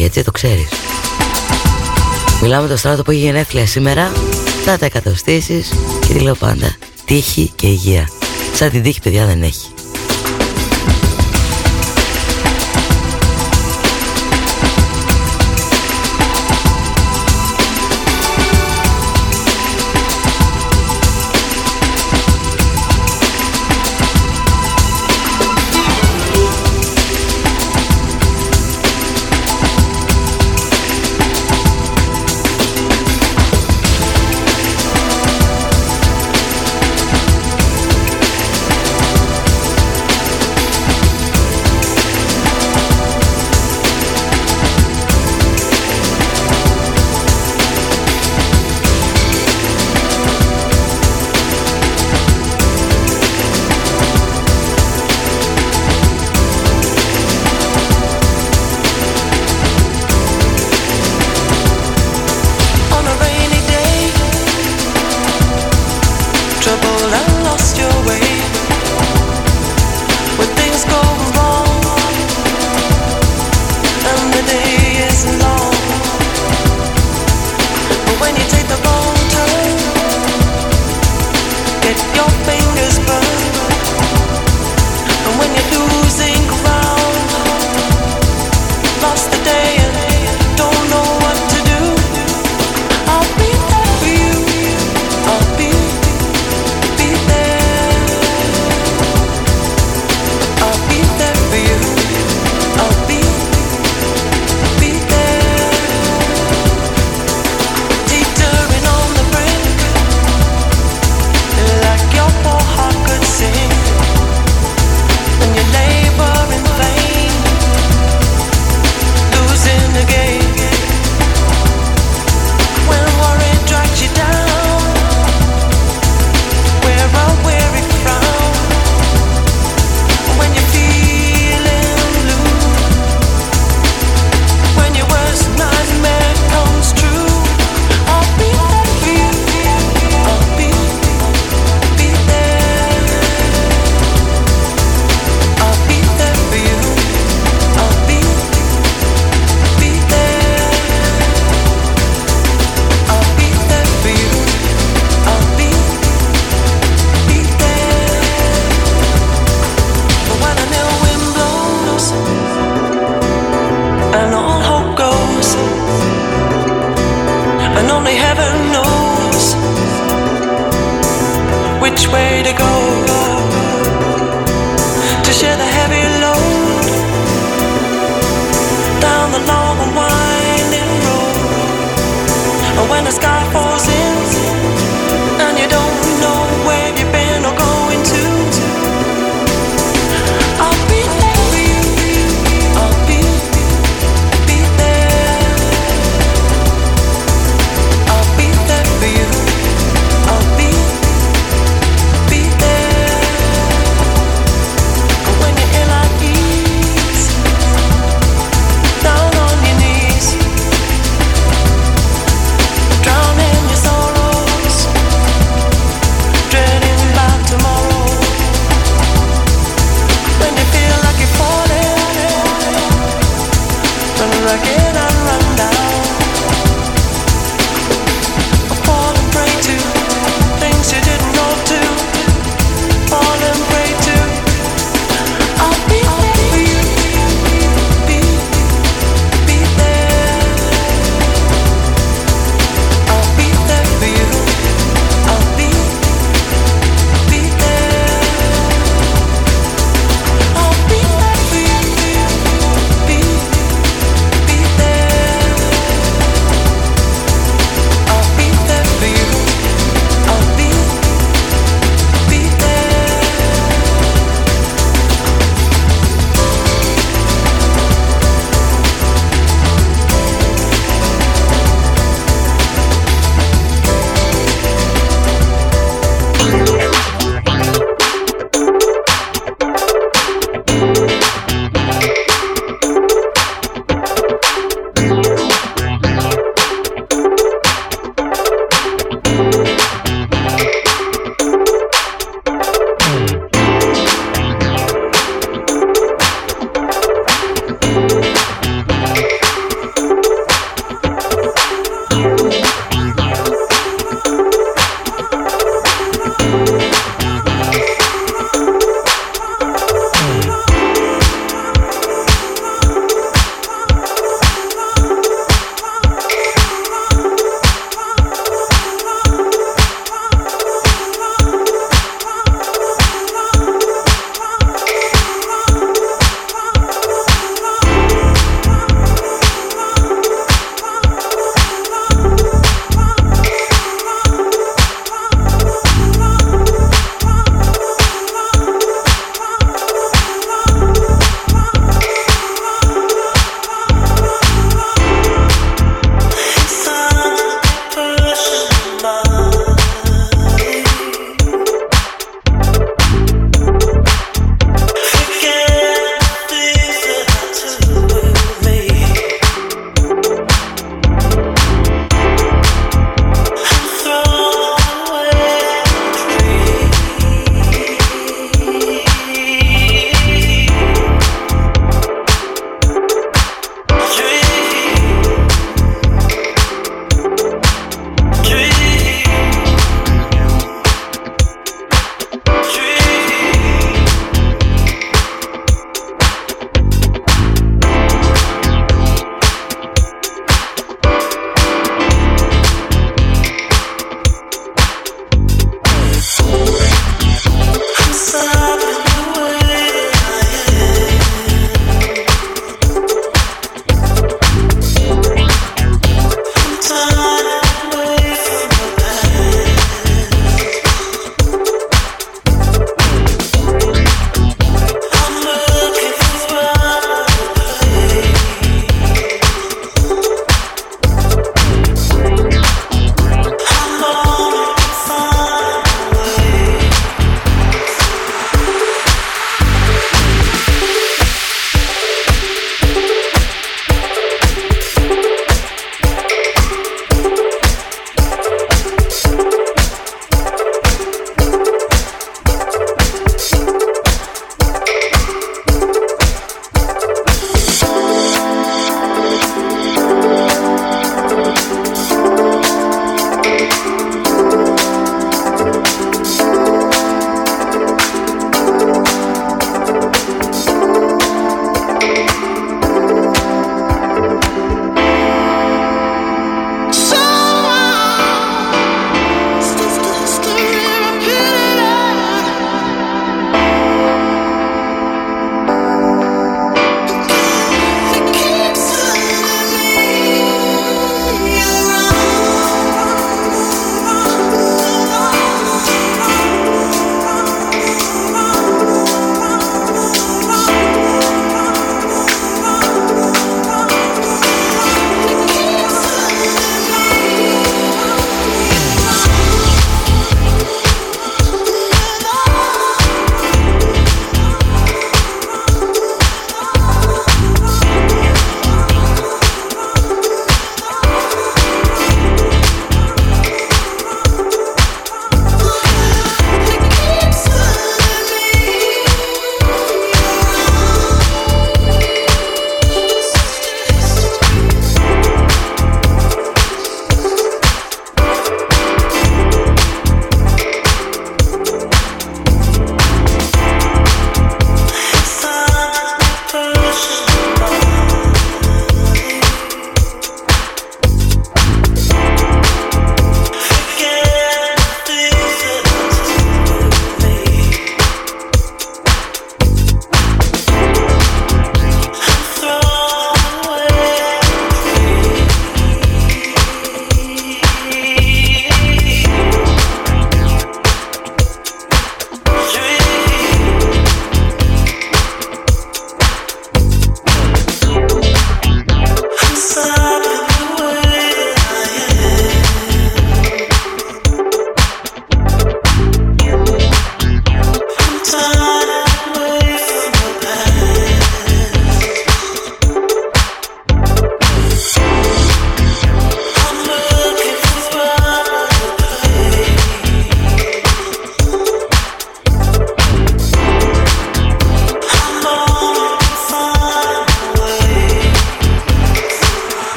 Είμαι, δεν έχω φύγει, έτσι το ξέρεις. Μιλάμε το στράτο που έχει γενέθλια σήμερα, θα τα εκατοστήσεις και τη λέω πάντα. Τύχη και υγεία. Σαν την τύχη, παιδιά, δεν έχει.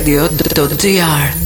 radio.gr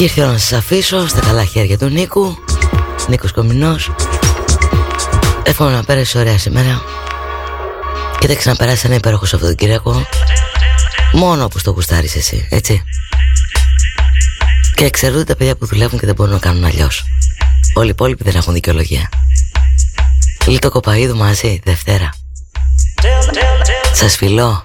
Και ήρθε να σας αφήσω στα καλά χέρια του Νίκου Νίκος Κομινός. Εύχομαι να πέρασε ωραία σήμερα Και δεν ξαναπεράσει ένα υπέροχο Σαββατοκύριακο. Μόνο όπως το γουστάρεις εσύ, έτσι. Και εξαιρούνται τα παιδιά που δουλεύουν και δεν μπορούν να κάνουν αλλιώς. Όλοι οι υπόλοιποι δεν έχουν δικαιολογία. Λίτο Κοπαίδου μαζί, Δευτέρα. Σας φιλώ